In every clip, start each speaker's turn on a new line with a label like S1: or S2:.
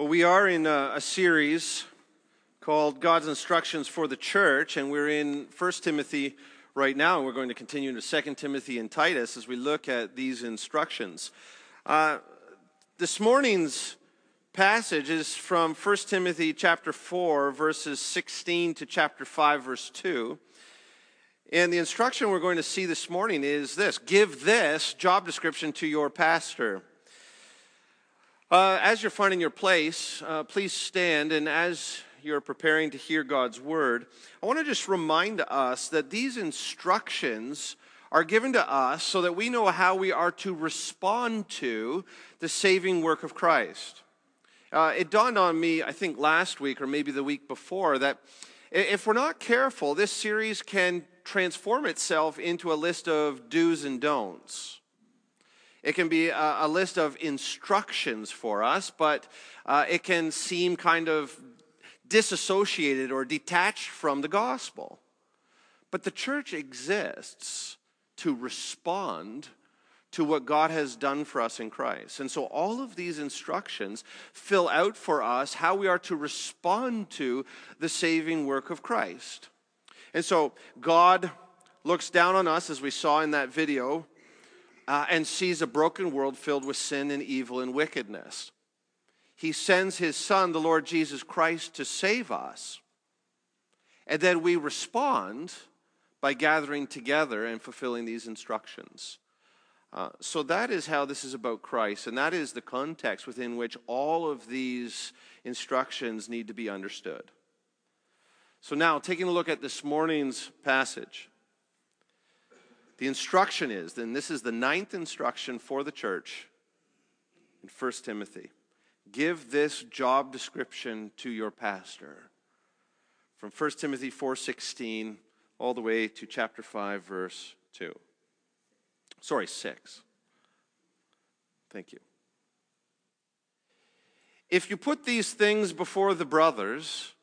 S1: Well, we are in a, a, series called God's Instructions for the Church, and we're in 1 Timothy right now, and we're going to continue into 2 Timothy and Titus as we look at these instructions. Uh, this morning's passage is from 1 Timothy chapter 4, verses 16 to chapter 5, verse 2. And the instruction we're going to see this morning is this give this job description to your pastor. Uh, as you're finding your place, uh, please stand. And as you're preparing to hear God's word, I want to just remind us that these instructions are given to us so that we know how we are to respond to the saving work of Christ. Uh, it dawned on me, I think last week or maybe the week before, that if we're not careful, this series can transform itself into a list of do's and don'ts. It can be a, a list of instructions for us, but uh, it can seem kind of disassociated or detached from the gospel. But the church exists to respond to what God has done for us in Christ. And so all of these instructions fill out for us how we are to respond to the saving work of Christ. And so God looks down on us, as we saw in that video, uh, and sees a broken world filled with sin and evil and wickedness. He sends his son, the Lord Jesus Christ, to save us. And then we respond by gathering together and fulfilling these instructions. Uh, so that is how this is about Christ, and that is the context within which all of these instructions need to be understood. So now, taking a look at this morning's passage. The instruction is, then this is the ninth instruction for the church in 1 Timothy. Give this job description to your pastor. From 1 Timothy 4:16 all the way to chapter 5 verse 2. Sorry, 6. Thank you. If you put these things before the brothers,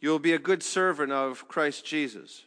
S1: you'll be a good servant of Christ Jesus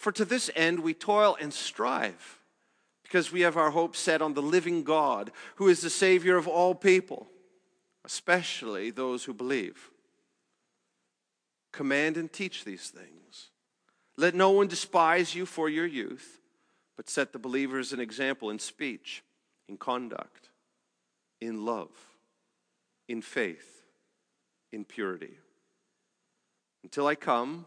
S1: For to this end we toil and strive, because we have our hope set on the living God, who is the Savior of all people, especially those who believe. Command and teach these things. Let no one despise you for your youth, but set the believers an example in speech, in conduct, in love, in faith, in purity. Until I come,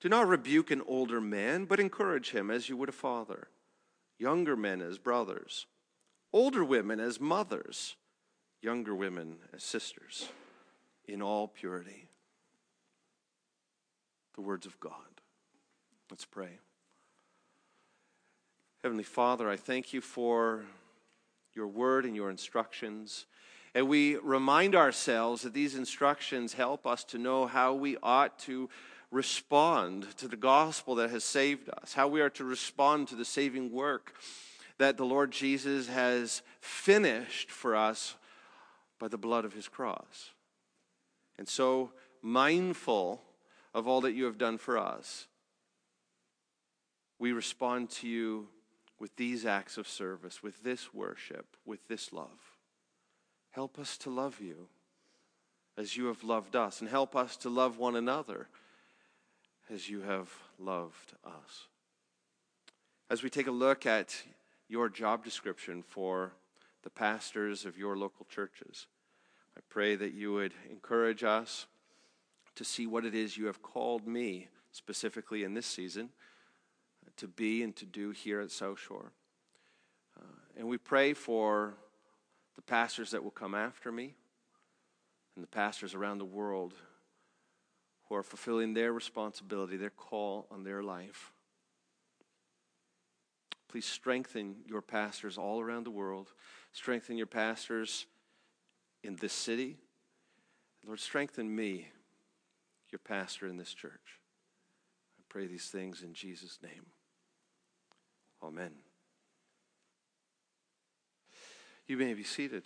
S1: Do not rebuke an older man, but encourage him as you would a father, younger men as brothers, older women as mothers, younger women as sisters, in all purity. The words of God. Let's pray. Heavenly Father, I thank you for your word and your instructions. And we remind ourselves that these instructions help us to know how we ought to respond to the gospel that has saved us, how we are to respond to the saving work that the Lord Jesus has finished for us by the blood of his cross. And so, mindful of all that you have done for us, we respond to you with these acts of service, with this worship, with this love. Help us to love you as you have loved us, and help us to love one another as you have loved us. As we take a look at your job description for the pastors of your local churches, I pray that you would encourage us to see what it is you have called me, specifically in this season, to be and to do here at South Shore. Uh, and we pray for the pastors that will come after me and the pastors around the world who are fulfilling their responsibility, their call on their life. Please strengthen your pastors all around the world. Strengthen your pastors in this city. Lord, strengthen me, your pastor in this church. I pray these things in Jesus' name. Amen. You may be seated.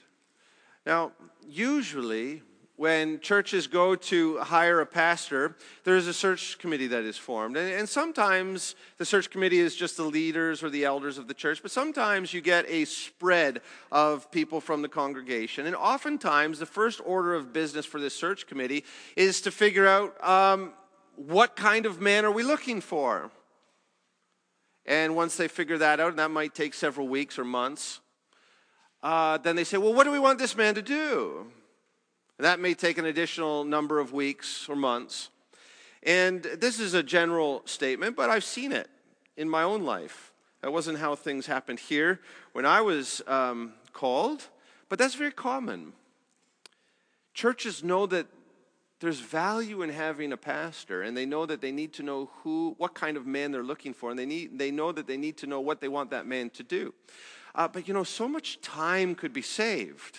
S1: Now, usually when churches go to hire a pastor, there's a search committee that is formed. And, and, sometimes the search committee is just the leaders or the elders of the church, but sometimes you get a spread of people from the congregation. And oftentimes, the first order of business for this search committee is to figure out um, what kind of man are we looking for? And once they figure that out, and that might take several weeks or months, uh, then they say, well, what do we want this man to do? That may take an additional number of weeks or months. And this is a general statement, but I've seen it in my own life. That wasn't how things happened here when I was um, called, but that's very common. Churches know that there's value in having a pastor, and they know that they need to know who, what kind of man they're looking for, and they, need, they know that they need to know what they want that man to do. Uh, but you know, so much time could be saved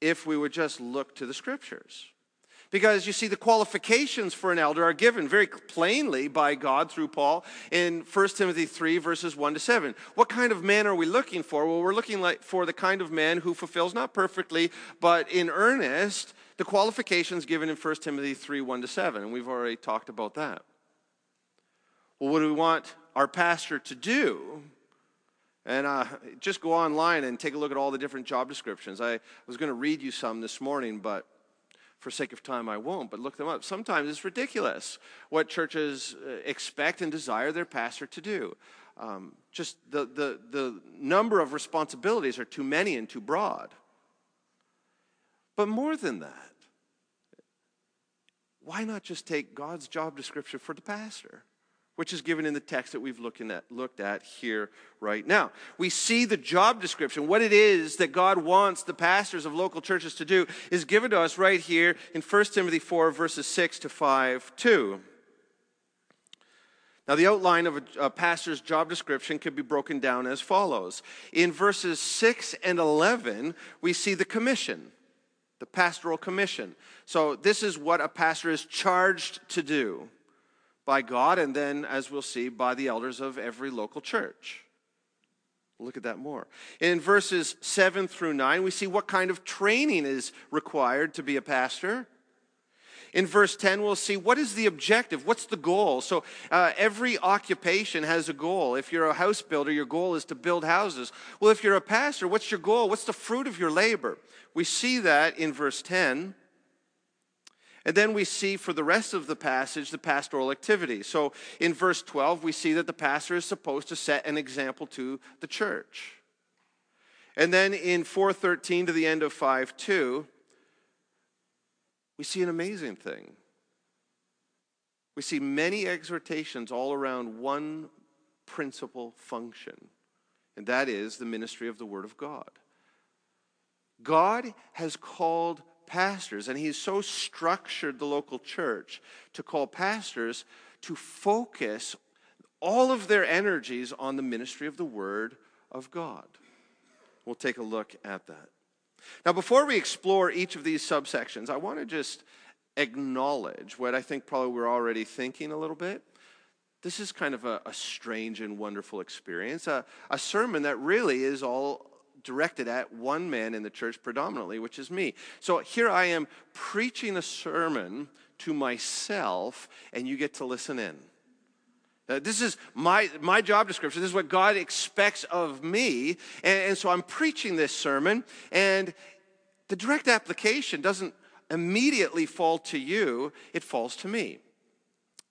S1: if we would just look to the scriptures. Because you see, the qualifications for an elder are given very plainly by God through Paul in 1 Timothy 3, verses 1 to 7. What kind of man are we looking for? Well, we're looking like for the kind of man who fulfills not perfectly, but in earnest, the qualifications given in 1 Timothy 3, 1 to 7. And we've already talked about that. Well, what do we want our pastor to do? And uh, just go online and take a look at all the different job descriptions. I was going to read you some this morning, but for sake of time, I won't. But look them up. Sometimes it's ridiculous what churches uh, expect and desire their pastor to do. Um, just the, the, the number of responsibilities are too many and too broad. But more than that, why not just take God's job description for the pastor? Which is given in the text that we've at, looked at here right now. We see the job description, what it is that God wants the pastors of local churches to do, is given to us right here in 1 Timothy 4, verses 6 to 5 2. Now, the outline of a, a, pastor's job description could be broken down as follows. In verses 6 and 11, we see the commission, the pastoral commission. So, this is what a pastor is charged to do by God and then, as we'll see, by the elders of every local church. Look at that more. In verses 7 through 9, we see what kind of training is required to be a pastor. In verse 10, we'll see what is the objective, what's the goal. So, uh, every occupation has a goal. If you're a house builder, your goal is to build houses. Well, if you're a pastor, what's your goal? What's the fruit of your labor? We see that in verse 10. And then we see for the rest of the passage the pastoral activity. So in verse 12, we see that the pastor is supposed to set an example to the church. And then in 413 to the end of 5 2, we see an amazing thing. We see many exhortations all around one principal function, and that is the ministry of the Word of God. God has called pastors, and he's so structured the local church to call pastors to focus all of their energies on the ministry of the Word of God. We'll take a look at that. Now, before we explore each of these subsections, I want to just acknowledge what I think probably we're already thinking a little bit. This is kind of a, a strange and wonderful experience, a, a sermon that really is all directed at one man in the church predominantly, which is me. So here I am preaching a sermon to myself, and you get to listen in. Uh, this is my, my job description. This is what God expects of me. And, and so I'm preaching this sermon, and the direct application doesn't immediately fall to you, it falls to me.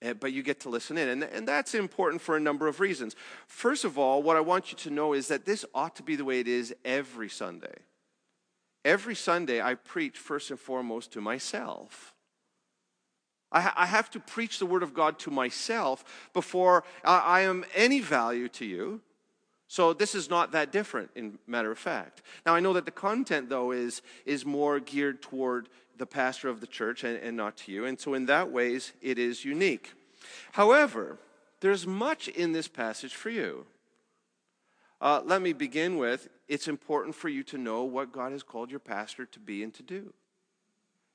S1: Eh, but you get to listen in. And, and that's important for a number of reasons. First of all, what I want you to know is that this ought to be the way it is every Sunday. every Sunday I preach first and foremost to myself. I, ha- I have to preach the Word of God to myself before I, I am any value to you. So this is not that different, in matter of fact. Now I know that the content, though, is, is more geared toward the pastor of the church and, and not to you. And so in that ways, it is unique. However, there's much in this passage for you. Uh, let me begin with it's important for you to know what God has called your pastor to be and to do.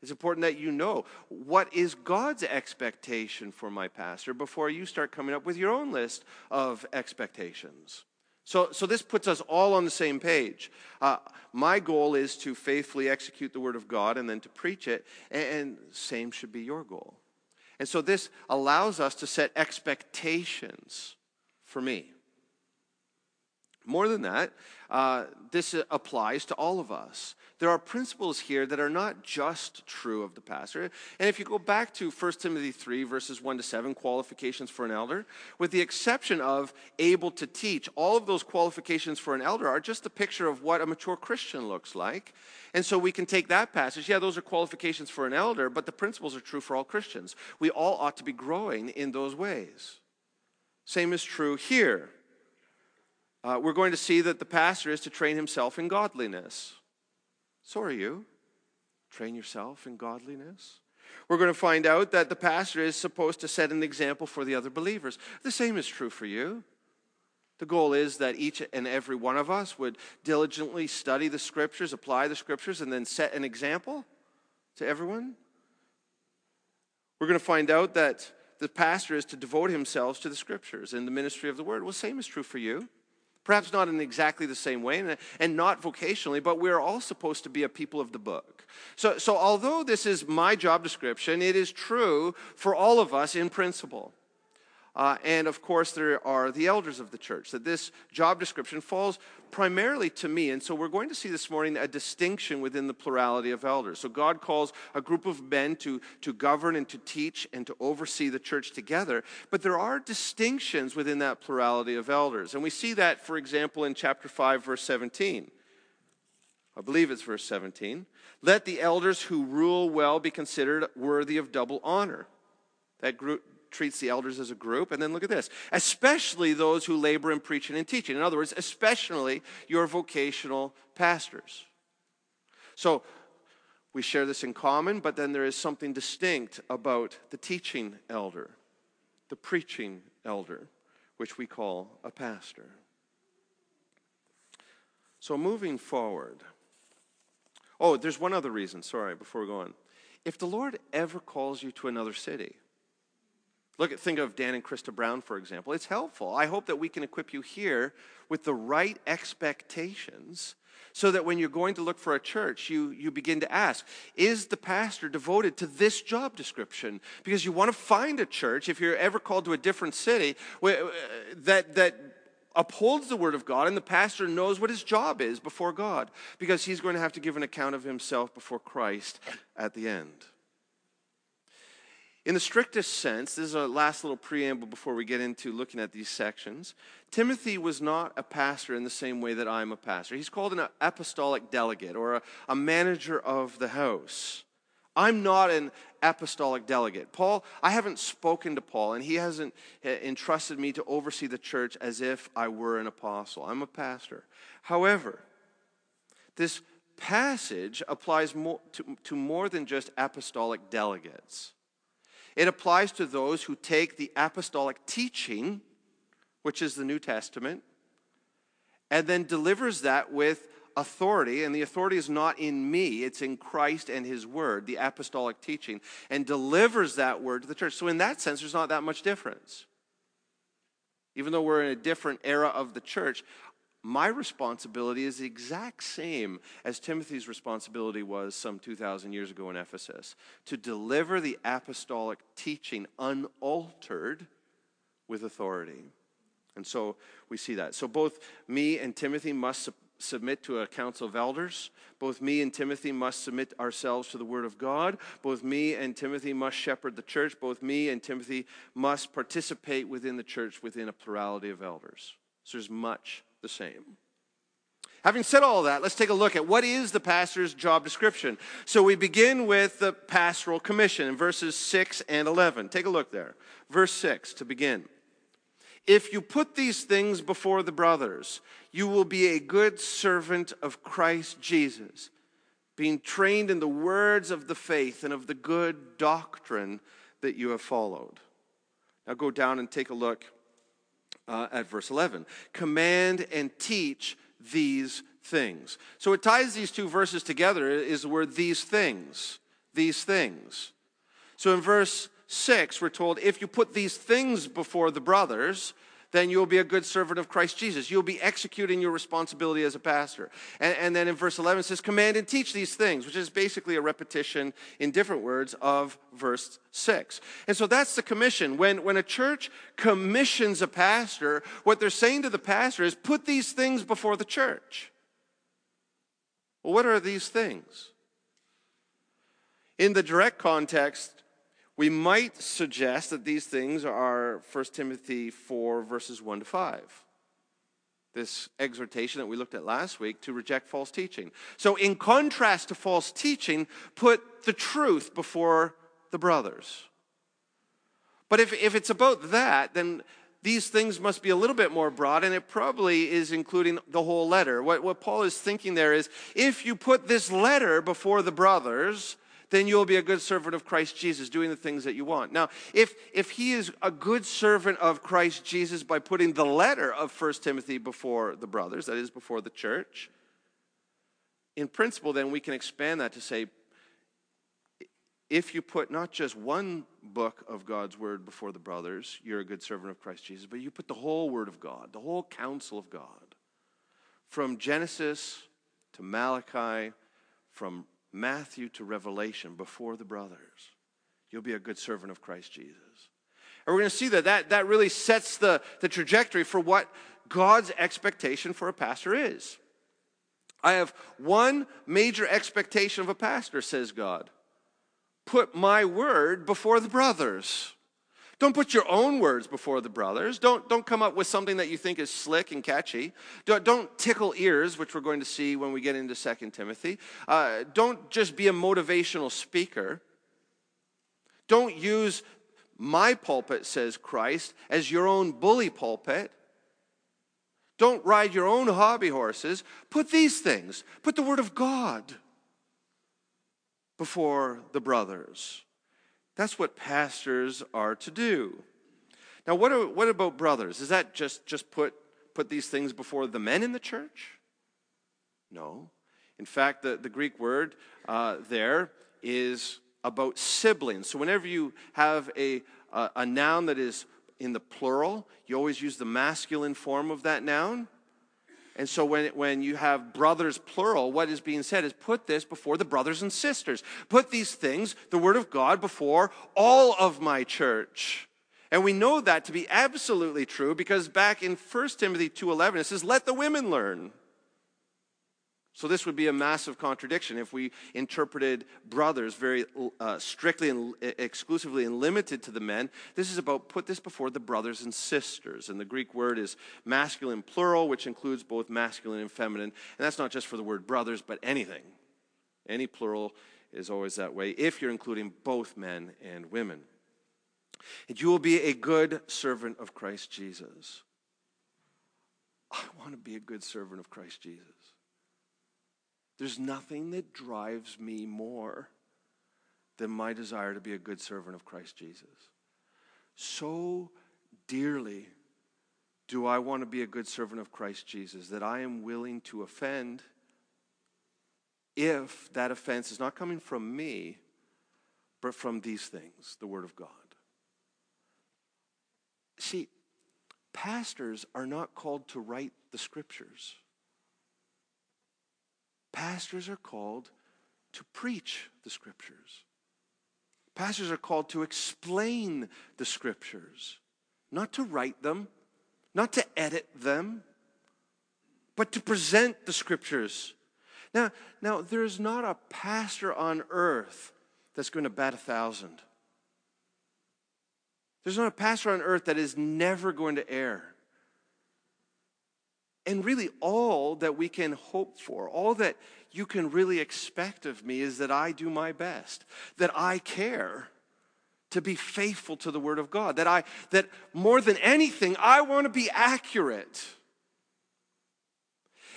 S1: It's important that you know what is God's expectation for my pastor before you start coming up with your own list of expectations. So, so this puts us all on the same page. Uh, my goal is to faithfully execute the Word of God and then to preach it, and, and same should be your goal. And so this allows us to set expectations for me. More than that, uh, this applies to all of us. There are principles here that are not just true of the pastor. And if you go back to 1 Timothy 3, verses 1 to 7, qualifications for an elder, with the exception of able to teach, all of those qualifications for an elder are just a picture of what a mature Christian looks like. And so we can take that passage. Yeah, those are qualifications for an elder, but the principles are true for all Christians. We all ought to be growing in those ways. Same is true here uh, we're going to see that the pastor is to train himself in godliness. So are you. Train yourself in godliness. We're going to find out that the pastor is supposed to set an example for the other believers. The same is true for you. The goal is that each and every one of us would diligently study the scriptures, apply the scriptures, and then set an example to everyone. We're going to find out that the pastor is to devote himself to the scriptures and the ministry of the word. Well, same is true for you. Perhaps not in exactly the same way and not vocationally, but we're all supposed to be a people of the book. So, so although this is my job description, it is true for all of us in principle. Uh, and of course, there are the elders of the church. That this job description falls primarily to me. And so we're going to see this morning a distinction within the plurality of elders. So God calls a group of men to, to govern and to teach and to oversee the church together. But there are distinctions within that plurality of elders. And we see that, for example, in chapter 5, verse 17. I believe it's verse 17. Let the elders who rule well be considered worthy of double honor. That group, treats the elders as a group. And then look at this especially those who labor in preaching and teaching. In other words, especially your vocational pastors. So we share this in common, but then there is something distinct about the teaching elder, the preaching elder, which we call a pastor. So moving forward, oh, there's one other reason, sorry, before we go on. If the Lord ever calls you to another city, Look at think of Dan and Krista Brown, for example. It's helpful. I hope that we can equip you here with the right expectations so that when you're going to look for a church, you, you begin to ask, is the pastor devoted to this job description? Because you want to find a church, if you're ever called to a different city, uh, that, that upholds the word of God and the pastor knows what his job is before God because he's going to have to give an account of himself before Christ at the end. In the strictest sense, this is our last little preamble before we get into looking at these sections. Timothy was not a pastor in the same way that I'm a pastor. He's called an apostolic delegate or a, a manager of the house. I'm not an apostolic delegate. Paul, I haven't spoken to Paul, and he hasn't eh, entrusted me to oversee the church as if I were an apostle. I'm a pastor. However, this passage applies more to, to more than just apostolic delegates. It applies to those who take the apostolic teaching, which is the New Testament, and then delivers that with authority. And the authority is not in me, it's in Christ and His Word, the apostolic teaching, and delivers that word to the church. So, in that sense, there's not that much difference. Even though we're in a different era of the church, my responsibility is the exact same as Timothy's responsibility was some 2,000 years ago in Ephesus to deliver the apostolic teaching unaltered with authority. And so we see that. So both me and Timothy must su- submit to a council of elders. Both me and Timothy must submit ourselves to the word of God. Both me and Timothy must shepherd the church. Both me and Timothy must participate within the church within a plurality of elders. So there's much the same. Having said all that, let's take a look at what is the pastor's job description. So we begin with the pastoral commission in verses 6 and 11. Take a look there. Verse 6 to begin. If you put these things before the brothers, you will be a good servant of Christ Jesus, being trained in the words of the faith and of the good doctrine that you have followed. Now go down and take a look uh, at verse 11. Command and teach these things. So it ties these two verses together is the word these things. These things. So in verse 6, we're told, if you put these things before the brothers, then you'll be a good servant of Christ Jesus. You'll be executing your responsibility as a pastor. And, and, then in verse 11 it says, Command and teach these things, which is basically a repetition in different words of verse 6. And so that's the commission. When, when a church commissions a pastor, what they're saying to the pastor is, Put these things before the church. Well, what are these things? In the direct context, we might suggest that these things are 1 Timothy 4, verses 1 to 5. This exhortation that we looked at last week to reject false teaching. So, in contrast to false teaching, put the truth before the brothers. But if, if it's about that, then these things must be a little bit more broad, and it probably is including the whole letter. What, what Paul is thinking there is if you put this letter before the brothers, then you'll be a good servant of Christ Jesus, doing the things that you want. Now, if, if he is a good servant of Christ Jesus by putting the letter of 1 Timothy before the brothers, that is, before the church, in principle, then we can expand that to say, if you put not just one book of God's word before the brothers, you're a good servant of Christ Jesus, but you put the whole word of God, the whole counsel of God, from Genesis to Malachi, from Matthew to Revelation before the brothers. You'll be a good servant of Christ Jesus. And we're going to see that that, that really sets the, the trajectory for what God's expectation for a pastor is. I have one major expectation of a pastor, says God. Put my word before the brothers. Don't put your own words before the brothers. Don't, don't come up with something that you think is slick and catchy. Don't, don't tickle ears, which we're going to see when we get into 2 Timothy. Uh, don't just be a motivational speaker. Don't use my pulpit, says Christ, as your own bully pulpit. Don't ride your own hobby horses. Put these things, put the Word of God before the brothers. That's what pastors are to do. Now, what, are, what about brothers? Is that just, just put, put these things before the men in the church? No. In fact, the, the Greek word uh, there is about siblings. So, whenever you have a, a, a noun that is in the plural, you always use the masculine form of that noun. And so when, when you have brothers plural, what is being said is put this before the brothers and sisters. Put these things, the word of God, before all of my church. And we know that to be absolutely true because back in 1 Timothy 2:11 it says let the women learn. So, this would be a massive contradiction if we interpreted brothers very uh, strictly and exclusively and limited to the men. This is about put this before the brothers and sisters. And the Greek word is masculine plural, which includes both masculine and feminine. And that's not just for the word brothers, but anything. Any plural is always that way if you're including both men and women. And you will be a good servant of Christ Jesus. I want to be a good servant of Christ Jesus. There's nothing that drives me more than my desire to be a good servant of Christ Jesus. So dearly do I want to be a good servant of Christ Jesus that I am willing to offend if that offense is not coming from me, but from these things, the Word of God. See, pastors are not called to write the scriptures. Pastors are called to preach the scriptures. Pastors are called to explain the scriptures, not to write them, not to edit them, but to present the scriptures. Now, now there's not a pastor on earth that's going to bat a thousand. There's not a pastor on earth that is never going to err. And really, all that we can hope for, all that you can really expect of me is that I do my best, that I care to be faithful to the Word of God, that I, that more than anything, I want to be accurate.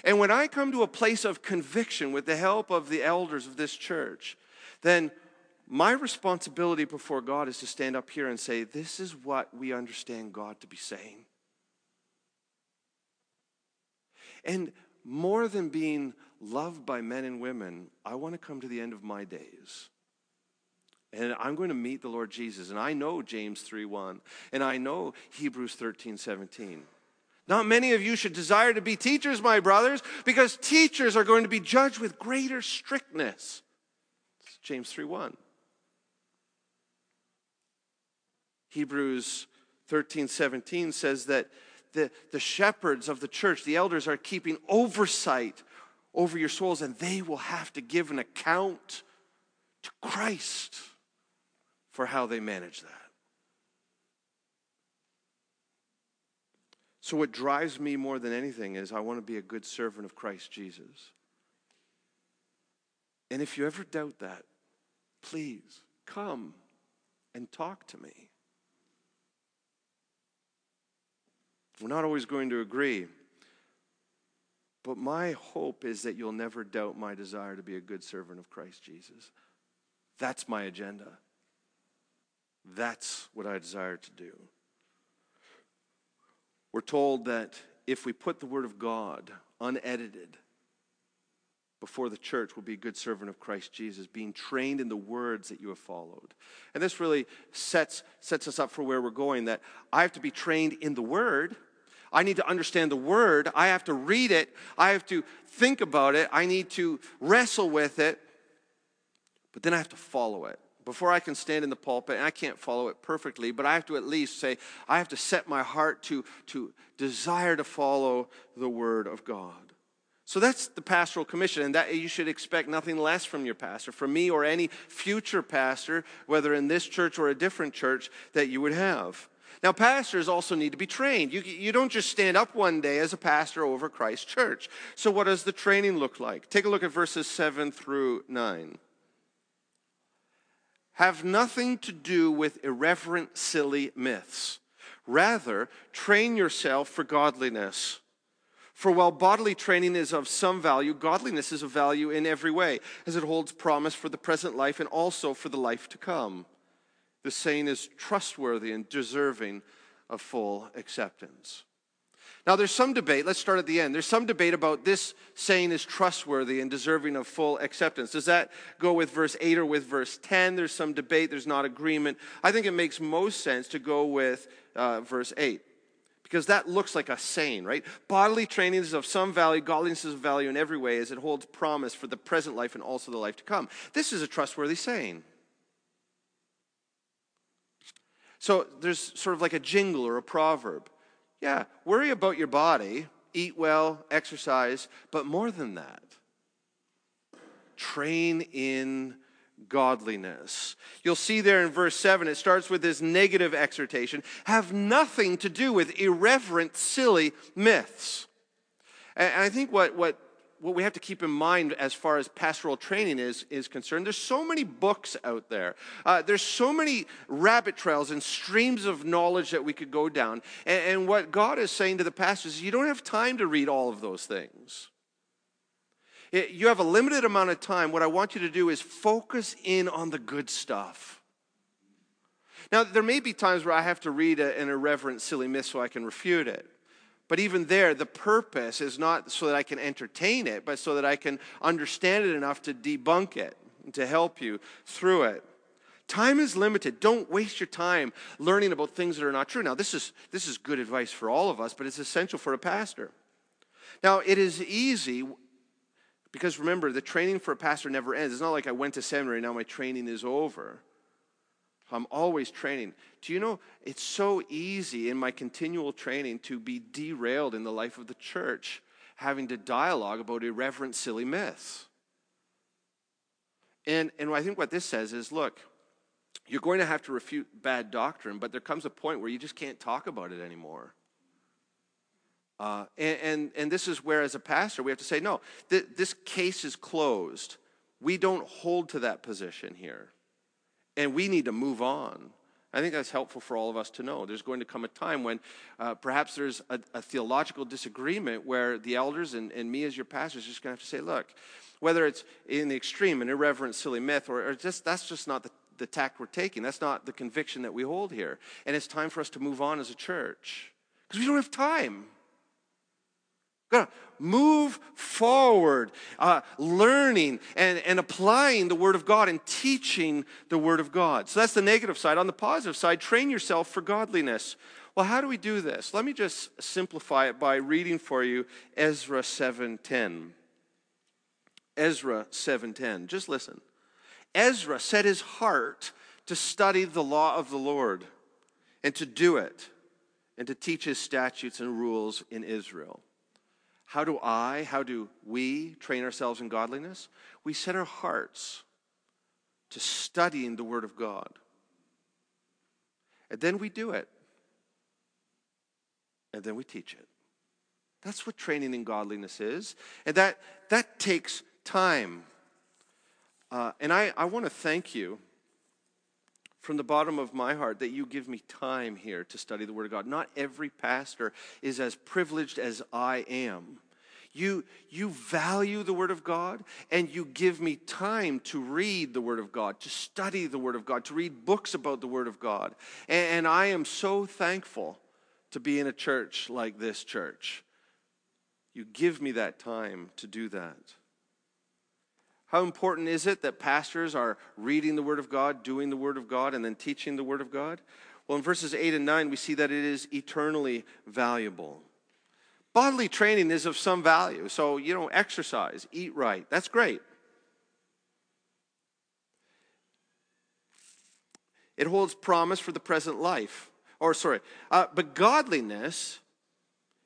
S1: And when I come to a place of conviction with the help of the elders of this church, then my responsibility before God is to stand up here and say, This is what we understand God to be saying. And more than being loved by men and women, I want to come to the end of my days. And I'm going to meet the Lord Jesus. And I know James 3 1. And I know Hebrews 13 17. Not many of you should desire to be teachers, my brothers, because teachers are going to be judged with greater strictness. It's James 3 1. Hebrews 13 17 says that the, the shepherds of the church, the elders, are keeping oversight over your souls, and they will have to give an account to Christ for how they manage that. So, what drives me more than anything is I want to be a good servant of Christ Jesus. And if you ever doubt that, please come and talk to me. We're not always going to agree, but my hope is that you'll never doubt my desire to be a good servant of Christ Jesus. That's my agenda. That's what I desire to do. We're told that if we put the Word of God unedited before the church, we'll be a good servant of Christ Jesus, being trained in the words that you have followed. And this really sets, sets us up for where we're going that I have to be trained in the Word. I need to understand the Word. I have to read it. I have to think about it. I need to wrestle with it. But then I have to follow it before I can stand in the pulpit, and I can't follow it perfectly, but I have to at least say, I have to set my heart to, to desire to follow the Word of God. So that's the pastoral commission, and that you should expect nothing less from your pastor, from me or any future pastor, whether in this church or a different church that you would have. Now, pastors also need to be trained. You, you don't just stand up one day as a pastor over Christ Church. So, what does the training look like? Take a look at verses 7 through 9 have nothing to do with irreverent, silly myths. Rather, train yourself for godliness. For while bodily training is of some value, godliness is of value in every way, as it holds promise for the present life and also for the life to come. The saying is trustworthy and deserving of full acceptance. Now, there's some debate. Let's start at the end. There's some debate about this saying is trustworthy and deserving of full acceptance. Does that go with verse 8 or with verse 10? There's some debate. There's not agreement. I think it makes most sense to go with uh, verse 8 because that looks like a saying, right? Bodily training is of some value, godliness is of value in every way as it holds promise for the present life and also the life to come. This is a trustworthy saying. So there's sort of like a jingle or a proverb. Yeah, worry about your body, eat well, exercise, but more than that, train in godliness. You'll see there in verse 7, it starts with this negative exhortation have nothing to do with irreverent, silly myths. And I think what, what what we have to keep in mind as far as pastoral training is, is concerned, there's so many books out there. Uh, there's so many rabbit trails and streams of knowledge that we could go down. And, and what God is saying to the pastors is you don't have time to read all of those things. It, you have a limited amount of time. What I want you to do is focus in on the good stuff. Now, there may be times where I have to read a, an irreverent, silly myth so I can refute it. But even there, the purpose is not so that I can entertain it, but so that I can understand it enough to debunk it, and to help you through it. Time is limited. Don't waste your time learning about things that are not true. Now, this is, this is good advice for all of us, but it's essential for a pastor. Now, it is easy because remember, the training for a pastor never ends. It's not like I went to seminary, now my training is over. I'm always training. Do you know it's so easy in my continual training to be derailed in the life of the church, having to dialogue about irreverent, silly myths? And, and I think what this says is look, you're going to have to refute bad doctrine, but there comes a point where you just can't talk about it anymore. Uh, and, and, and, this is where, as a pastor, we have to say, no, th- this case is closed. We don't hold to that position here. And we need to move on. I think that's helpful for all of us to know. There's going to come a time when uh, perhaps there's a, a, theological disagreement where the elders and, and me as your pastor is just going to have to say, look, whether it's in the extreme, an irreverent, silly myth, or, or just that's just not the, the tact we're taking. That's not the conviction that we hold here. And it's time for us to move on as a church because we don't have time. Got to move forward, uh, learning and, and applying the Word of God and teaching the Word of God. So that's the negative side. On the positive side, train yourself for godliness. Well, how do we do this? Let me just simplify it by reading for you Ezra 7:10. Ezra 7:10. Just listen. Ezra set his heart to study the law of the Lord and to do it and to teach his statutes and rules in Israel. How do I, how do we train ourselves in godliness? We set our hearts to studying the Word of God. And then we do it. And then we teach it. That's what training in godliness is. And that, that takes time. Uh, and I, I want to thank you from the bottom of my heart that you give me time here to study the Word of God. Not every pastor is as privileged as I am. You, you value the Word of God and you give me time to read the Word of God, to study the Word of God, to read books about the Word of God. And, and I am so thankful to be in a church like this church. You give me that time to do that. How important is it that pastors are reading the Word of God, doing the Word of God, and then teaching the Word of God? Well, in verses 8 and 9, we see that it is eternally valuable. Bodily training is of some value. So, you know, exercise, eat right. That's great. It holds promise for the present life. Or, sorry, uh, but godliness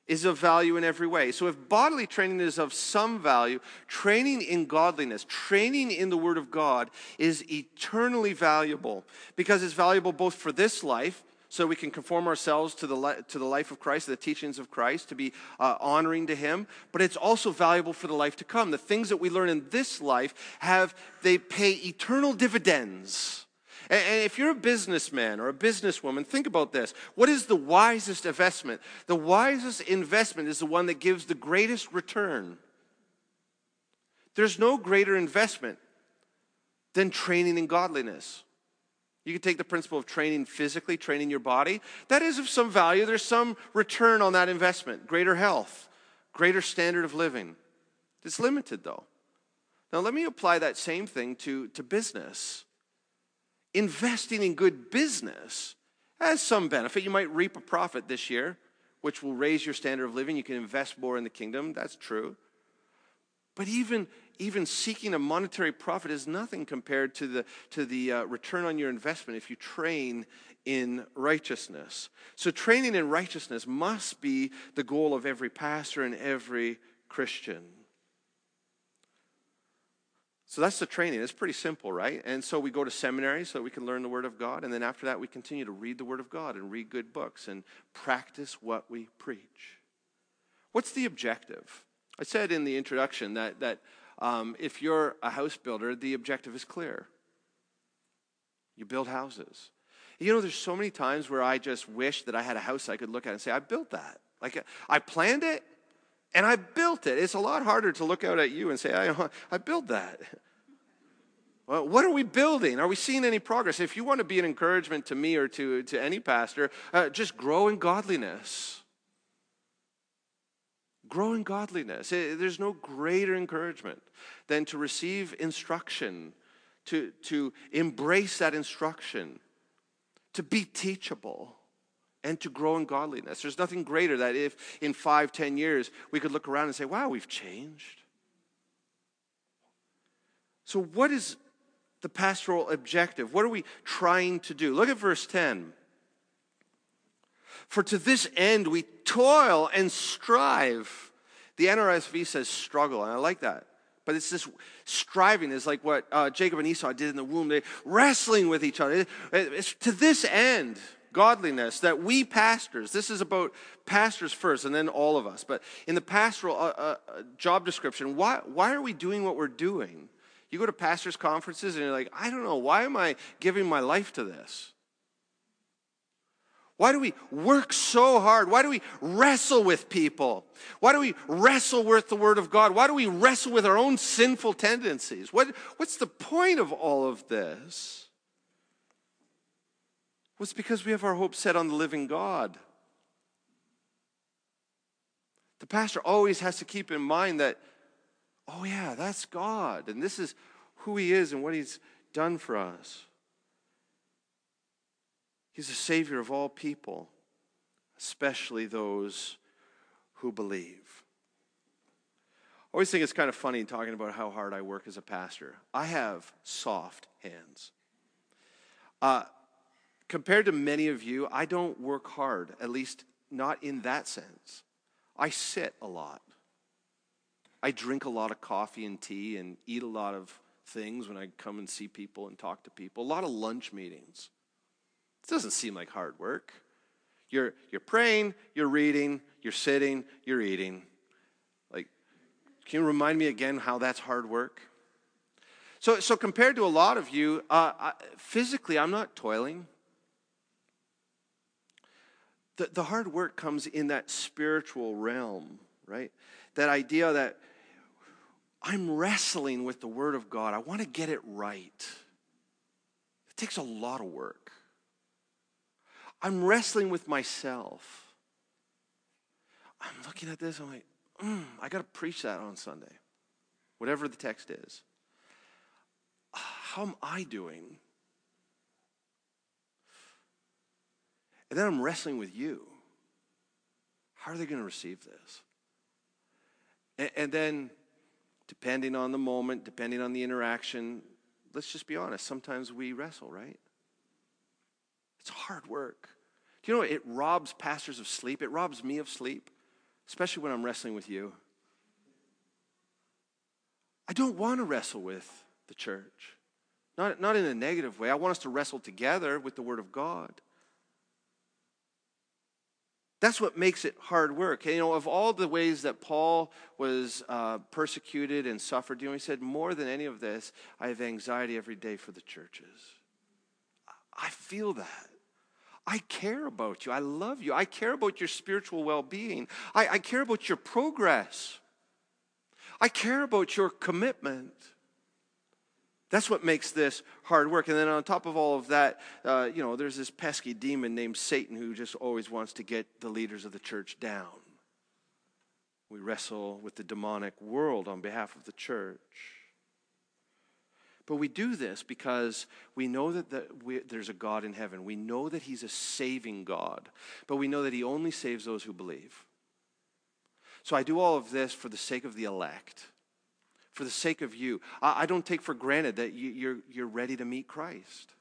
S1: is of value in every way. So, if bodily training is of some value, training in godliness, training in the Word of God is eternally valuable because it's valuable both for this life, so we can conform ourselves to the, to the life of Christ, the teachings of Christ, to be uh, honoring to Him, but it's also valuable for the life to come. The things that we learn in this life have, they pay eternal dividends. And if you're a businessman or a businesswoman, think about this. What is the wisest investment? The wisest investment is the one that gives the greatest return. There's no greater investment than training in godliness. You can take the principle of training physically, training your body. That is of some value. There's some return on that investment greater health, greater standard of living. It's limited, though. Now, let me apply that same thing to, to business investing in good business has some benefit. You might reap a profit this year, which will raise your standard of living. You can invest more in the kingdom. That's true. But even, even seeking a monetary profit is nothing compared to the, to the uh, return on your investment if you train in righteousness. So, training in righteousness must be the goal of every pastor and every Christian. So that's the training. It's pretty simple, right? And so we go to seminary so we can learn the Word of God. And then after that, we continue to read the Word of God and read good books and practice what we preach. What's the objective? I said in the introduction that, that um, if you're a house builder, the objective is clear. You build houses. You know, there's so many times where I just wish that I had a house I could look at and say, I built that. Like, I planned it and I built it. It's a lot harder to look out at you and say, I, I built that. Well, what are we building? Are we seeing any progress? If you want to be an encouragement to me or to, to any pastor, uh, just grow in godliness. Grow in godliness. There's no greater encouragement than to receive instruction, to, to embrace that instruction, to be teachable and to grow in godliness. There's nothing greater that if in five, ten years we could look around and say, wow, we've changed. So, what is the pastoral objective? What are we trying to do? Look at verse 10. For to this end we toil and strive. The NRSV says struggle, and I like that. But it's this striving is like what uh, Jacob and Esau did in the womb. They wrestling with each other. It's to this end godliness that we pastors, this is about pastors first and then all of us, but in the pastoral uh, uh, job description, why, why are we doing what we're doing? You go to pastors' conferences and you're like, I don't know, why am I giving my life to this? Why do we work so hard? Why do we wrestle with people? Why do we wrestle with the Word of God? Why do we wrestle with our own sinful tendencies? What, what's the point of all of this? Well, it's because we have our hope set on the living God. The pastor always has to keep in mind that, oh, yeah, that's God, and this is who He is and what He's done for us. He's the Savior of all people, especially those who believe. I always think it's kind of funny talking about how hard I work as a pastor. I have soft hands. Uh, compared to many of you, I don't work hard, at least not in that sense. I sit a lot. I drink a lot of coffee and tea and eat a lot of things when I come and see people and talk to people, a lot of lunch meetings. It doesn't seem like hard work. You're, you're praying, you're reading, you're sitting, you're eating. Like, can you remind me again how that's hard work? So, so compared to a lot of you, uh, I, physically, I'm not toiling. The, the hard work comes in that spiritual realm, right? That idea that I'm wrestling with the Word of God. I want to get it right. It takes a lot of work. I'm wrestling with myself. I'm looking at this, I'm like, mm, I got to preach that on Sunday, whatever the text is. How am I doing? And then I'm wrestling with you. How are they going to receive this? And, and, then, depending on the moment, depending on the interaction, let's just be honest, sometimes we wrestle, right? It's hard work. Do you know it robs pastors of sleep? It robs me of sleep, especially when I'm wrestling with you. I don't want to wrestle with the church. Not, not in a negative way. I want us to wrestle together with the Word of God. That's what makes it hard work. You know, of all the ways that Paul was uh, persecuted and suffered, you know, he said, more than any of this, I have anxiety every day for the churches. I feel that. I care about you. I love you. I care about your spiritual well being. I, I, care about your progress. I care about your commitment. That's what makes this hard work. And then on top of all of that, uh, you know, there's this pesky demon named Satan who just always wants to get the leaders of the church down. We wrestle with the demonic world on behalf of the church. But we do this because we know that the, we, there's a God in heaven. We know that He's a saving God, but we know that He only saves those who believe. So I do all of this for the sake of the elect, for the sake of you. I, I don't take for granted that you, you're, you're ready to meet Christ.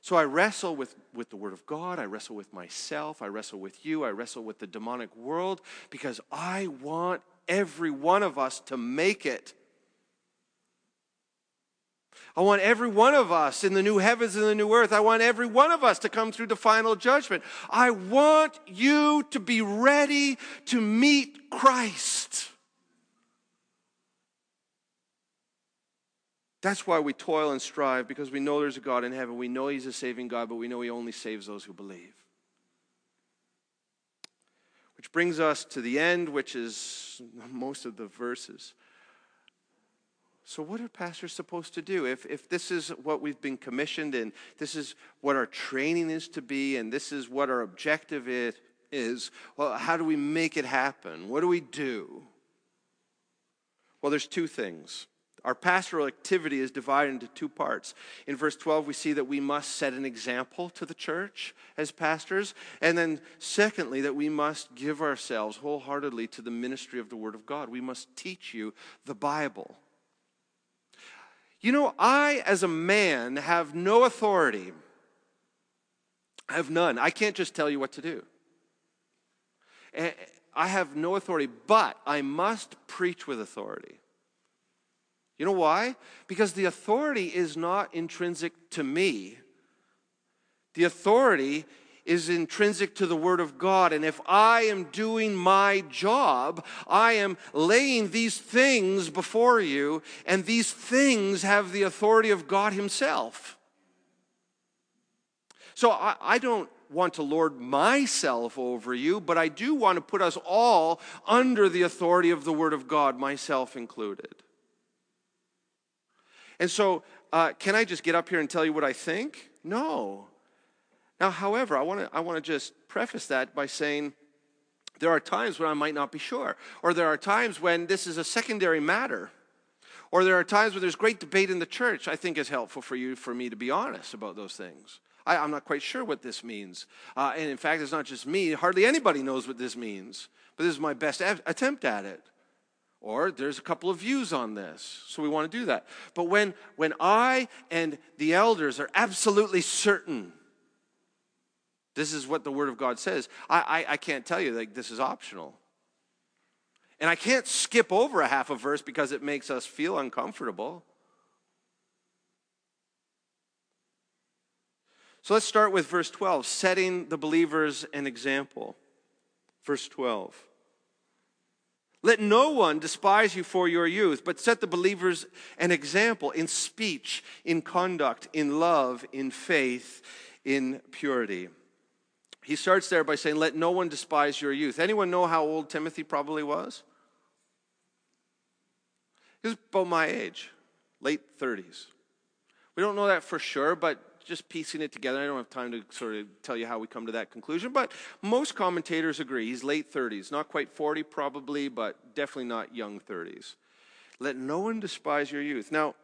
S1: So I wrestle with, with the Word of God. I wrestle with myself. I wrestle with you. I wrestle with the demonic world because I want every one of us to make it I want every one of us in the new heavens and the new earth. I want every one of us to come through the final judgment. I want you to be ready to meet Christ. That's why we toil and strive because we know there's a God in heaven. We know He's a saving God, but we know He only saves those who believe. Which brings us to the end, which is most of the verses. So, what are pastors supposed to do? If, if this is what we've been commissioned and this is what our training is to be and this is what our objective is, is well, how do we make it happen? What do we do? Well, there's two things. Our pastoral activity is divided into two parts. In verse 12, we see that we must set an example to the church as pastors. And then, secondly, that we must give ourselves wholeheartedly to the ministry of the Word of God. We must teach you the Bible. You know, I, as a man, have no authority. I have none. I can't just tell you what to do. Eh, eh, I have no authority, but I must preach with authority. You know why? Because the authority is not intrinsic to me. The authority is intrinsic to the Word of God. And if I am doing my job, I am laying these things before you, and these things have the authority of God Himself. So I, I don't want to lord myself over you, but I do want to put us all under the authority of the Word of God, myself included. And so, uh, can I just get up here and tell you what I think? No. Now, however, I want to I want to just preface that by saying there are times when I might not be sure, or there are times when this is a secondary matter, or there are times where there's great debate in the church. I think is helpful for you for me to be honest about those things. I, am not quite sure what this means, uh, and in fact, it's not just me. Hardly anybody knows what this means, but this is my best attempt at it. Or there's a couple of views on this, so we want to do that. But when when I and the elders are absolutely certain this is what the Word of God says. I, I, I can't tell you like this is optional. And I can't skip over a half a verse because it makes us feel uncomfortable. So let's start with verse 12, setting the believers an example. Verse 12. Let no one despise you for your youth, but set the believers an example in speech, in conduct, in love, in faith, in purity he starts there by saying, Let no one despise your youth. Anyone know how old Timothy probably was? He was about my age, late 30s. We don't know that for sure, but just piecing it together, I don't have time to sort of tell you how we come to that conclusion, but most commentators agree he's late 30s. Not quite 40, probably, but definitely not young 30s. Let no one despise your youth. Now,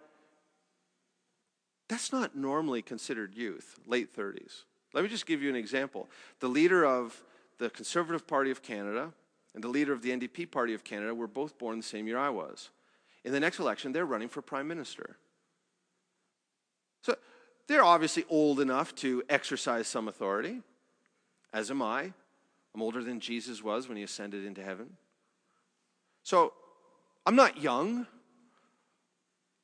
S1: that's not normally considered youth, late 30s. Let me just give you an example. The leader of the Conservative Party of Canada and the leader of the NDP Party of Canada were both born the same year I was. In the next election, they're running for prime minister. So they're obviously old enough to exercise some authority, as am I. I'm older than Jesus was when he ascended into heaven. So I'm not young.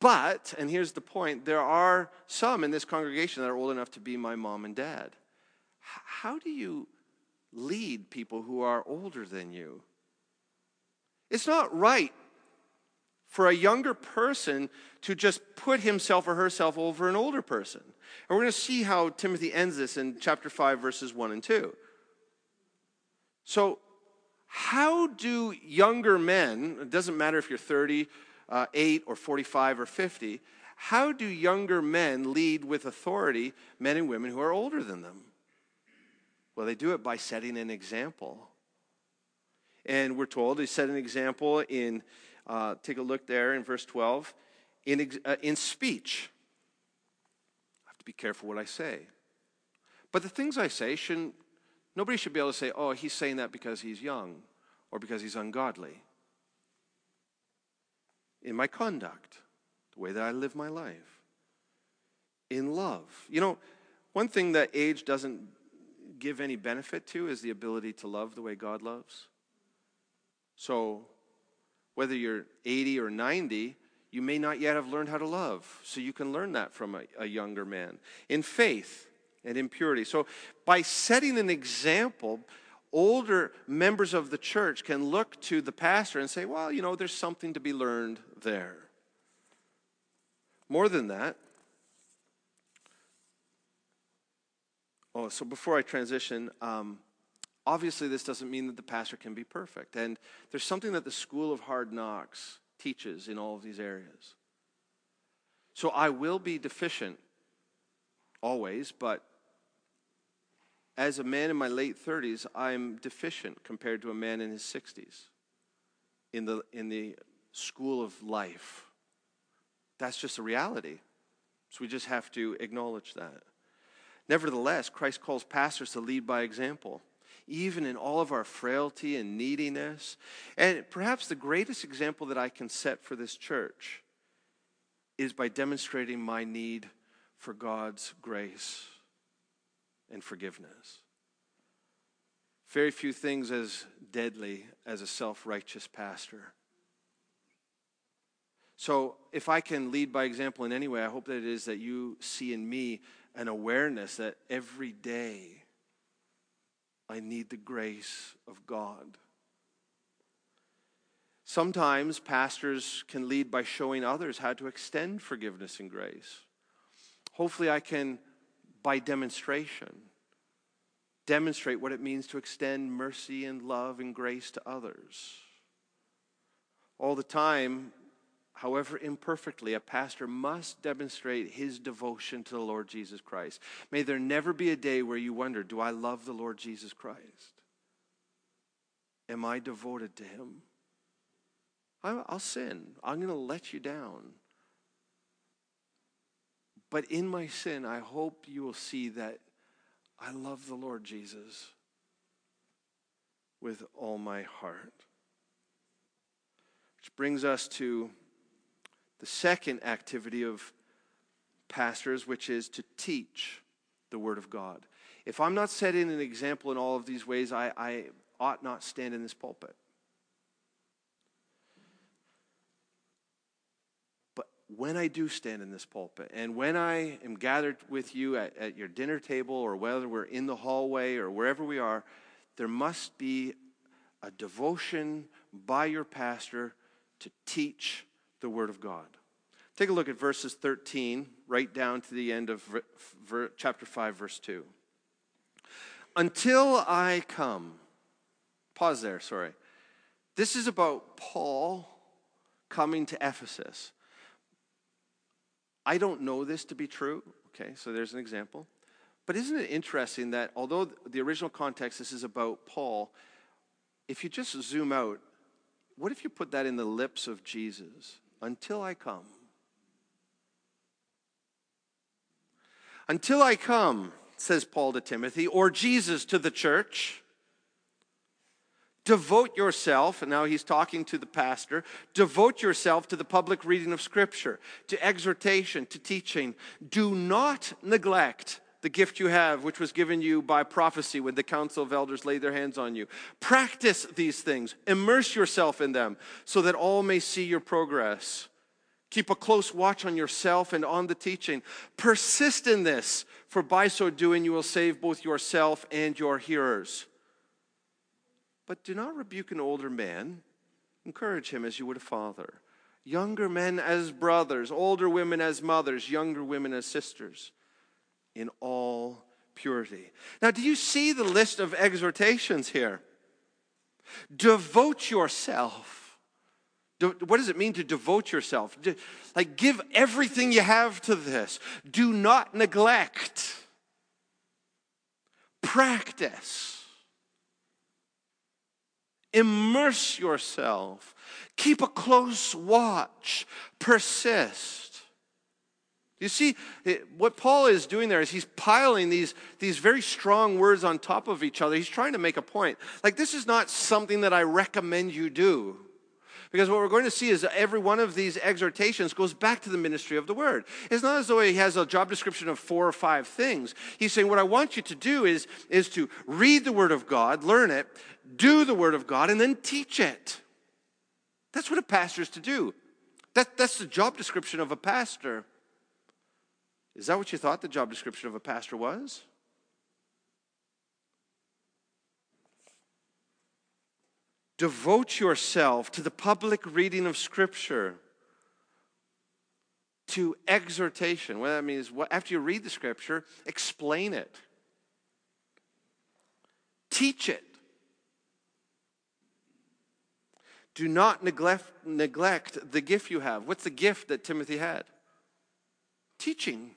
S1: But, and here's the point there are some in this congregation that are old enough to be my mom and dad. How do you lead people who are older than you? It's not right for a younger person to just put himself or herself over an older person. And we're going to see how Timothy ends this in chapter 5, verses 1 and 2. So, how do younger men, it doesn't matter if you're 38 uh, or 45 or 50, how do younger men lead with authority men and women who are older than them? Well, they do it by setting an example. And we're told they set an example in, uh, take a look there in verse 12, in, uh, in speech. I have to be careful what I say. But the things I say shouldn't, nobody should be able to say, oh, he's saying that because he's young or because he's ungodly in my conduct, the way that I live my life, in love. You know, one thing that age doesn't give any benefit to is the ability to love the way God loves. So, whether you're 80 or 90, you may not yet have learned how to love. So, you can learn that from a, a younger man. In faith and in purity. So, by setting an example, older members of the church can look to the pastor and say, well, you know, there's something to be learned there. More than that, oh, so before I transition, um, obviously this doesn't mean that the pastor can be perfect. And there's something that the School of Hard Knocks teaches in all of these areas. So I will be deficient always, but as a man in my late 30s, I'm deficient compared to a man in his 60s in the, in the school of life. That's just a reality. So we just have to acknowledge that. Nevertheless, Christ calls pastors to lead by example, even in all of our frailty and neediness. And perhaps the greatest example that I can set for this church is by demonstrating my need for God's grace and forgiveness. Very few things as deadly as a self righteous pastor. So, if I can lead by example in any way, I hope that it is that you see in me an awareness that every day I need the grace of God. Sometimes pastors can lead by showing others how to extend forgiveness and grace. Hopefully, I can, by demonstration, demonstrate what it means to extend mercy and love and grace to others. All the time, however imperfectly, a pastor must demonstrate his devotion to the Lord Jesus Christ. May there never be a day where you wonder, do I love the Lord Jesus Christ? Am I devoted to him? I'll sin. I'm going to let you down. But in my sin, I hope you will see that I love the Lord Jesus with all my heart. Which brings us to the second activity of pastors, which is to teach the Word of God. If I'm not setting an example in all of these ways, I, I ought not stand in this pulpit. But when I do stand in this pulpit, and when I am gathered with you at, at your dinner table, or whether we're in the hallway or wherever we are, there must be a devotion by your pastor to teach the Word of God. Take a look at verses 13, right down to the end of chapter 5, verse 2. Until I come, pause there, sorry. This is about Paul coming to Ephesus. I don't know this to be true. Okay, so there's an example. But isn't it interesting that although the original context, this is about Paul, if you just zoom out, what if you put that in the lips of Jesus? Until I come. Until I come, says Paul to Timothy, or Jesus to the church, devote yourself, and now he's talking to the pastor, devote yourself to the public reading of Scripture, to exhortation, to teaching. Do not neglect the gift you have, which was given you by prophecy when the council of elders laid their hands on you. Practice these things, immerse yourself in them, so that all may see your progress. Keep a close watch on yourself and on the teaching. Persist in this, for by so doing you will save both yourself and your hearers. But do not rebuke an older man, encourage him as you would a father. Younger men as brothers, older women as mothers, younger women as sisters in all purity. Now, do you see the list of exhortations here? Devote yourself. What does it mean to devote yourself? Like, give everything you have to this. Do not neglect. Practice. Immerse yourself. Keep a close watch. Persist. You see, what Paul is doing there is he's piling these, these very strong words on top of each other. He's trying to make a point. Like, this is not something that I recommend you do. Because what we're going to see is every one of these exhortations goes back to the ministry of the word. It's not as though he has a job description of four or five things. He's saying, What I want you to do is, is to read the word of God, learn it, do the word of God, and then teach it. That's what a pastor is to do. That, that's the job description of a pastor. Is that what you thought the job description of a pastor was? Devote yourself to the public reading of Scripture, to exhortation. What that means, after you read the Scripture, explain it, teach it. Do not neglect, neglect the gift you have. What's the gift that Timothy had? Teaching.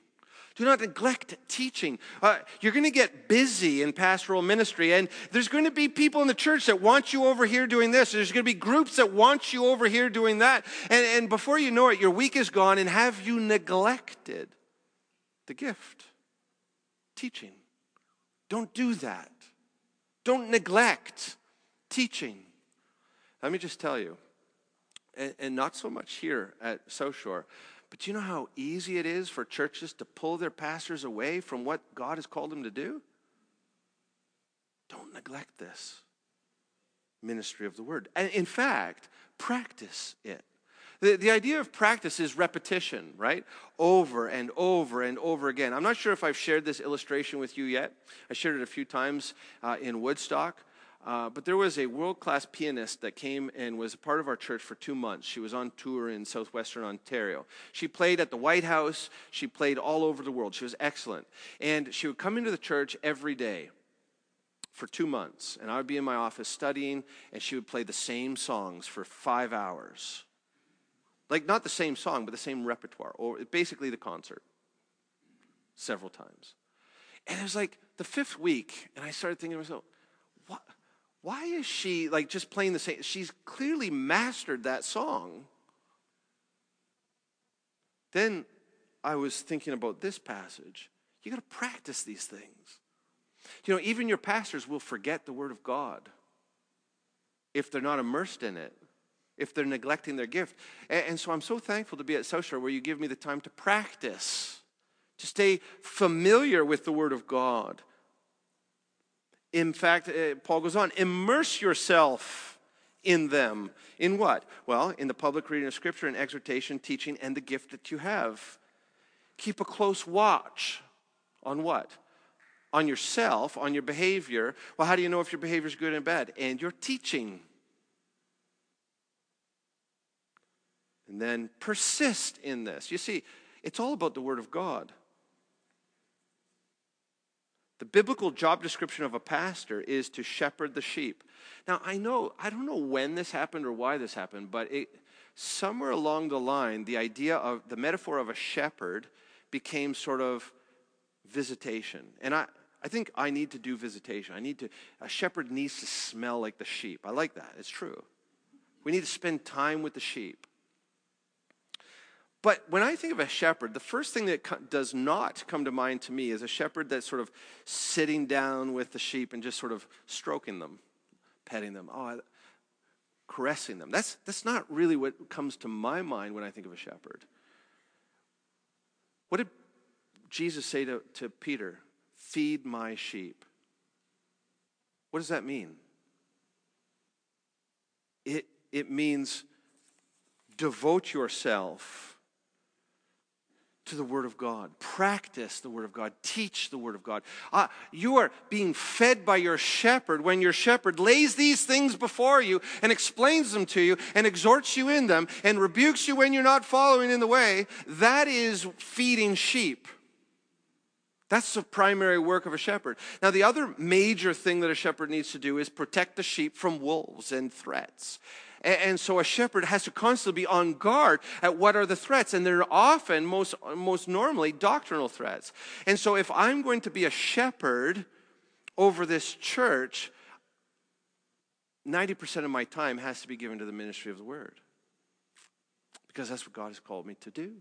S1: Do not neglect teaching. Uh, you're going to get busy in pastoral ministry, and there's going to be people in the church that want you over here doing this. There's going to be groups that want you over here doing that. And, and before you know it, your week is gone, and have you neglected the gift? Teaching. Don't do that. Don't neglect teaching. Let me just tell you, and, and not so much here at South Shore, but you know how easy it is for churches to pull their pastors away from what God has called them to do? Don't neglect this ministry of the word. And in fact, practice it. The, the idea of practice is repetition, right? Over and over and over again. I'm not sure if I've shared this illustration with you yet. I shared it a few times uh, in Woodstock. Uh, but there was a world class pianist that came and was a part of our church for two months. She was on tour in southwestern Ontario. She played at the White House, she played all over the world. She was excellent. And she would come into the church every day for two months. And I would be in my office studying, and she would play the same songs for five hours. Like, not the same song, but the same repertoire, or basically the concert, several times. And it was like the fifth week, and I started thinking to myself? Why is she like just playing the same? She's clearly mastered that song. Then I was thinking about this passage. You got to practice these things. You know, even your pastors will forget the Word of God if they're not immersed in it, if they're neglecting their gift. And, and so I'm so thankful to be at South where you give me the time to practice, to stay familiar with the Word of God in fact, uh, Paul goes on, immerse yourself in them. In what? Well, in the public reading of Scripture and exhortation, teaching, and the gift that you have. Keep a close watch on what? On yourself, on your behavior. Well, how do you know if your behavior is good and bad? And your teaching. And then persist in this. You see, it's all about the Word of God. The biblical job description of a pastor is to shepherd the sheep. Now, I know, I don't know when this happened or why this happened, but it, somewhere along the line, the idea of the metaphor of a shepherd became sort of visitation. And I, I think I need to do visitation. I need to, a shepherd needs to smell like the sheep. I like that. It's true. We need to spend time with the sheep. But when I think of a shepherd, the first thing that does not come to mind to me is a shepherd that's sort of sitting down with the sheep and just sort of stroking them, petting them, oh, I, caressing them. That's, that's not really what comes to my mind when I think of a shepherd. What did Jesus say to, to Peter? Feed my sheep. What does that mean? It, it means devote yourself to the Word of God. Practice the Word of God. Teach the Word of God. Uh, you are being fed by your shepherd when your shepherd lays these things before you and explains them to you and exhorts you in them and rebukes you when you're not following in the way. That is feeding sheep. That's the primary work of a shepherd. Now, the other major thing that a shepherd needs to do is protect the sheep from wolves and threats. And so a shepherd has to constantly be on guard at what are the threats. And they're often, most, most normally, doctrinal threats. And so if I'm going to be a shepherd over this church, 90% of my time has to be given to the ministry of the word. Because that's what God has called me to do.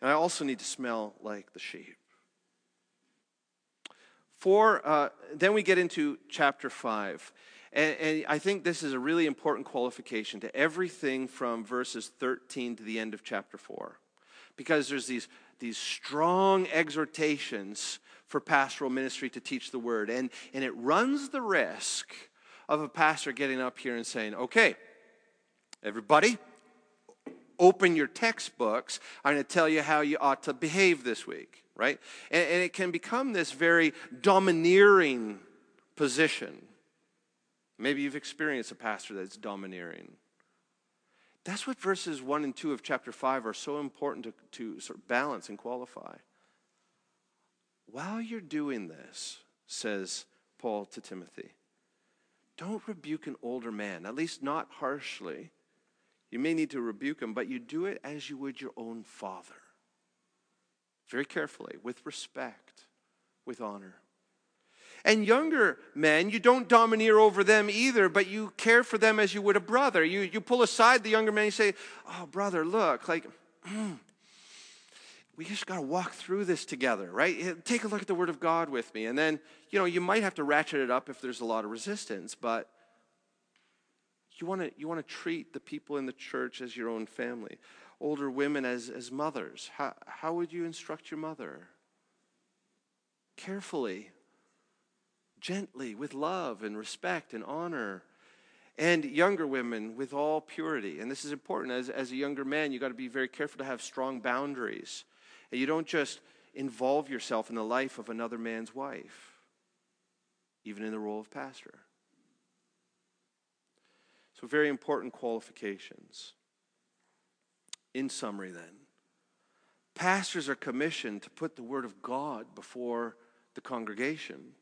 S1: And I also need to smell like the sheep. For, uh, then we get into chapter 5. And, and, I think this is a really important qualification to everything from verses 13 to the end of chapter 4. Because there's these, these strong exhortations for pastoral ministry to teach the word. And, and it runs the risk of a pastor getting up here and saying, okay, everybody, open your textbooks. I'm going to tell you how you ought to behave this week, right? And, and it can become this very domineering position Maybe you've experienced a pastor that's domineering. That's what verses 1 and 2 of chapter 5 are so important to, to sort of balance and qualify. While you're doing this, says Paul to Timothy, don't rebuke an older man, at least not harshly. You may need to rebuke him, but you do it as you would your own father. Very carefully, with respect, with honor. And younger men, you don't domineer over them either, but you care for them as you would a brother. You, you pull aside the younger man and you say, Oh, brother, look, like, mm, we just got to walk through this together, right? Take a look at the Word of God with me. And then, you know, you might have to ratchet it up if there's a lot of resistance, but you want to you want to treat the people in the church as your own family. Older women as, as mothers. How, how would you instruct your mother? Carefully, gently, with love and respect and honor. and younger women with all purity. And this is important. As, as a younger man, you've got to be very careful to have strong boundaries. And you don't just involve yourself in the life of another man's wife, even in the role of pastor. So, very important qualifications. In summary, then, pastors are commissioned to put the Word of God before the congregation.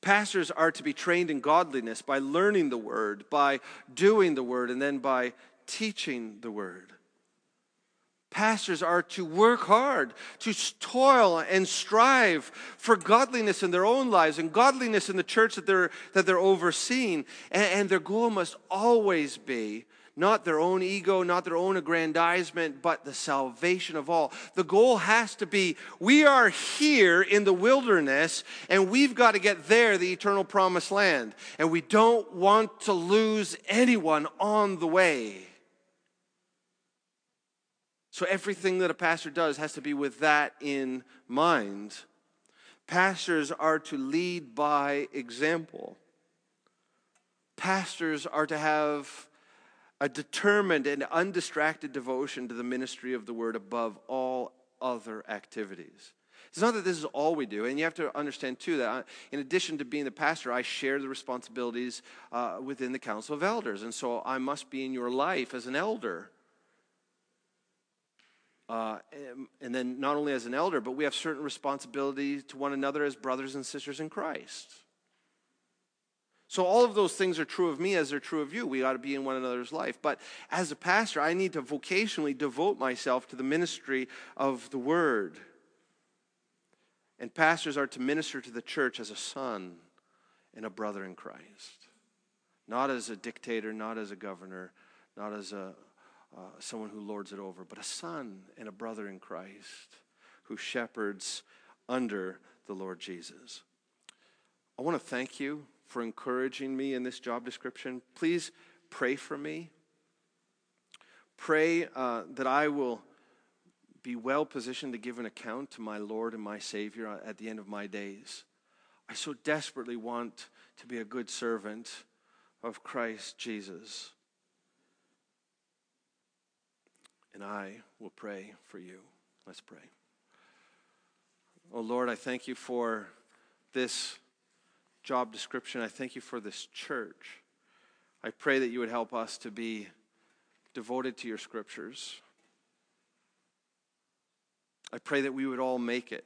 S1: Pastors are to be trained in godliness by learning the word, by doing the word, and then by teaching the word. Pastors are to work hard, to toil and strive for godliness in their own lives and godliness in the church that they're, that they're overseeing. And, and their goal must always be not their own ego, not their own aggrandizement, but the salvation of all. The goal has to be we are here in the wilderness and we've got to get there, the eternal promised land. And we don't want to lose anyone on the way. So everything that a pastor does has to be with that in mind. Pastors are to lead by example. Pastors are to have a determined and undistracted devotion to the ministry of the word above all other activities. It's not that this is all we do, and you have to understand too that uh, in addition to being the pastor, I share the responsibilities uh, within the council of elders, and so I must be in your life as an elder. Uh, and, and then not only as an elder, but we have certain responsibilities to one another as brothers and sisters in Christ. So, all of those things are true of me as they're true of you. We ought to be in one another's life. But as a pastor, I need to vocationally devote myself to the ministry of the word. And pastors are to minister to the church as a son and a brother in Christ, not as a dictator, not as a governor, not as a, uh, someone who lords it over, but a son and a brother in Christ who shepherds under the Lord Jesus. I want to thank you for encouraging me in this job description. Please pray for me. Pray uh, that I will be well positioned to give an account to my Lord and my Savior at the end of my days. I so desperately want to be a good servant of Christ Jesus. And I will pray for you. Let's pray. Oh Lord, I thank you for this job description. I thank you for this church. I pray that you would help us to be devoted to your scriptures. I pray that we would all make it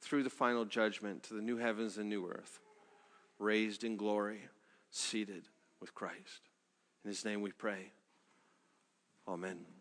S1: through the final judgment to the new heavens and new earth, raised in glory, seated with Christ. In his name we pray. Amen.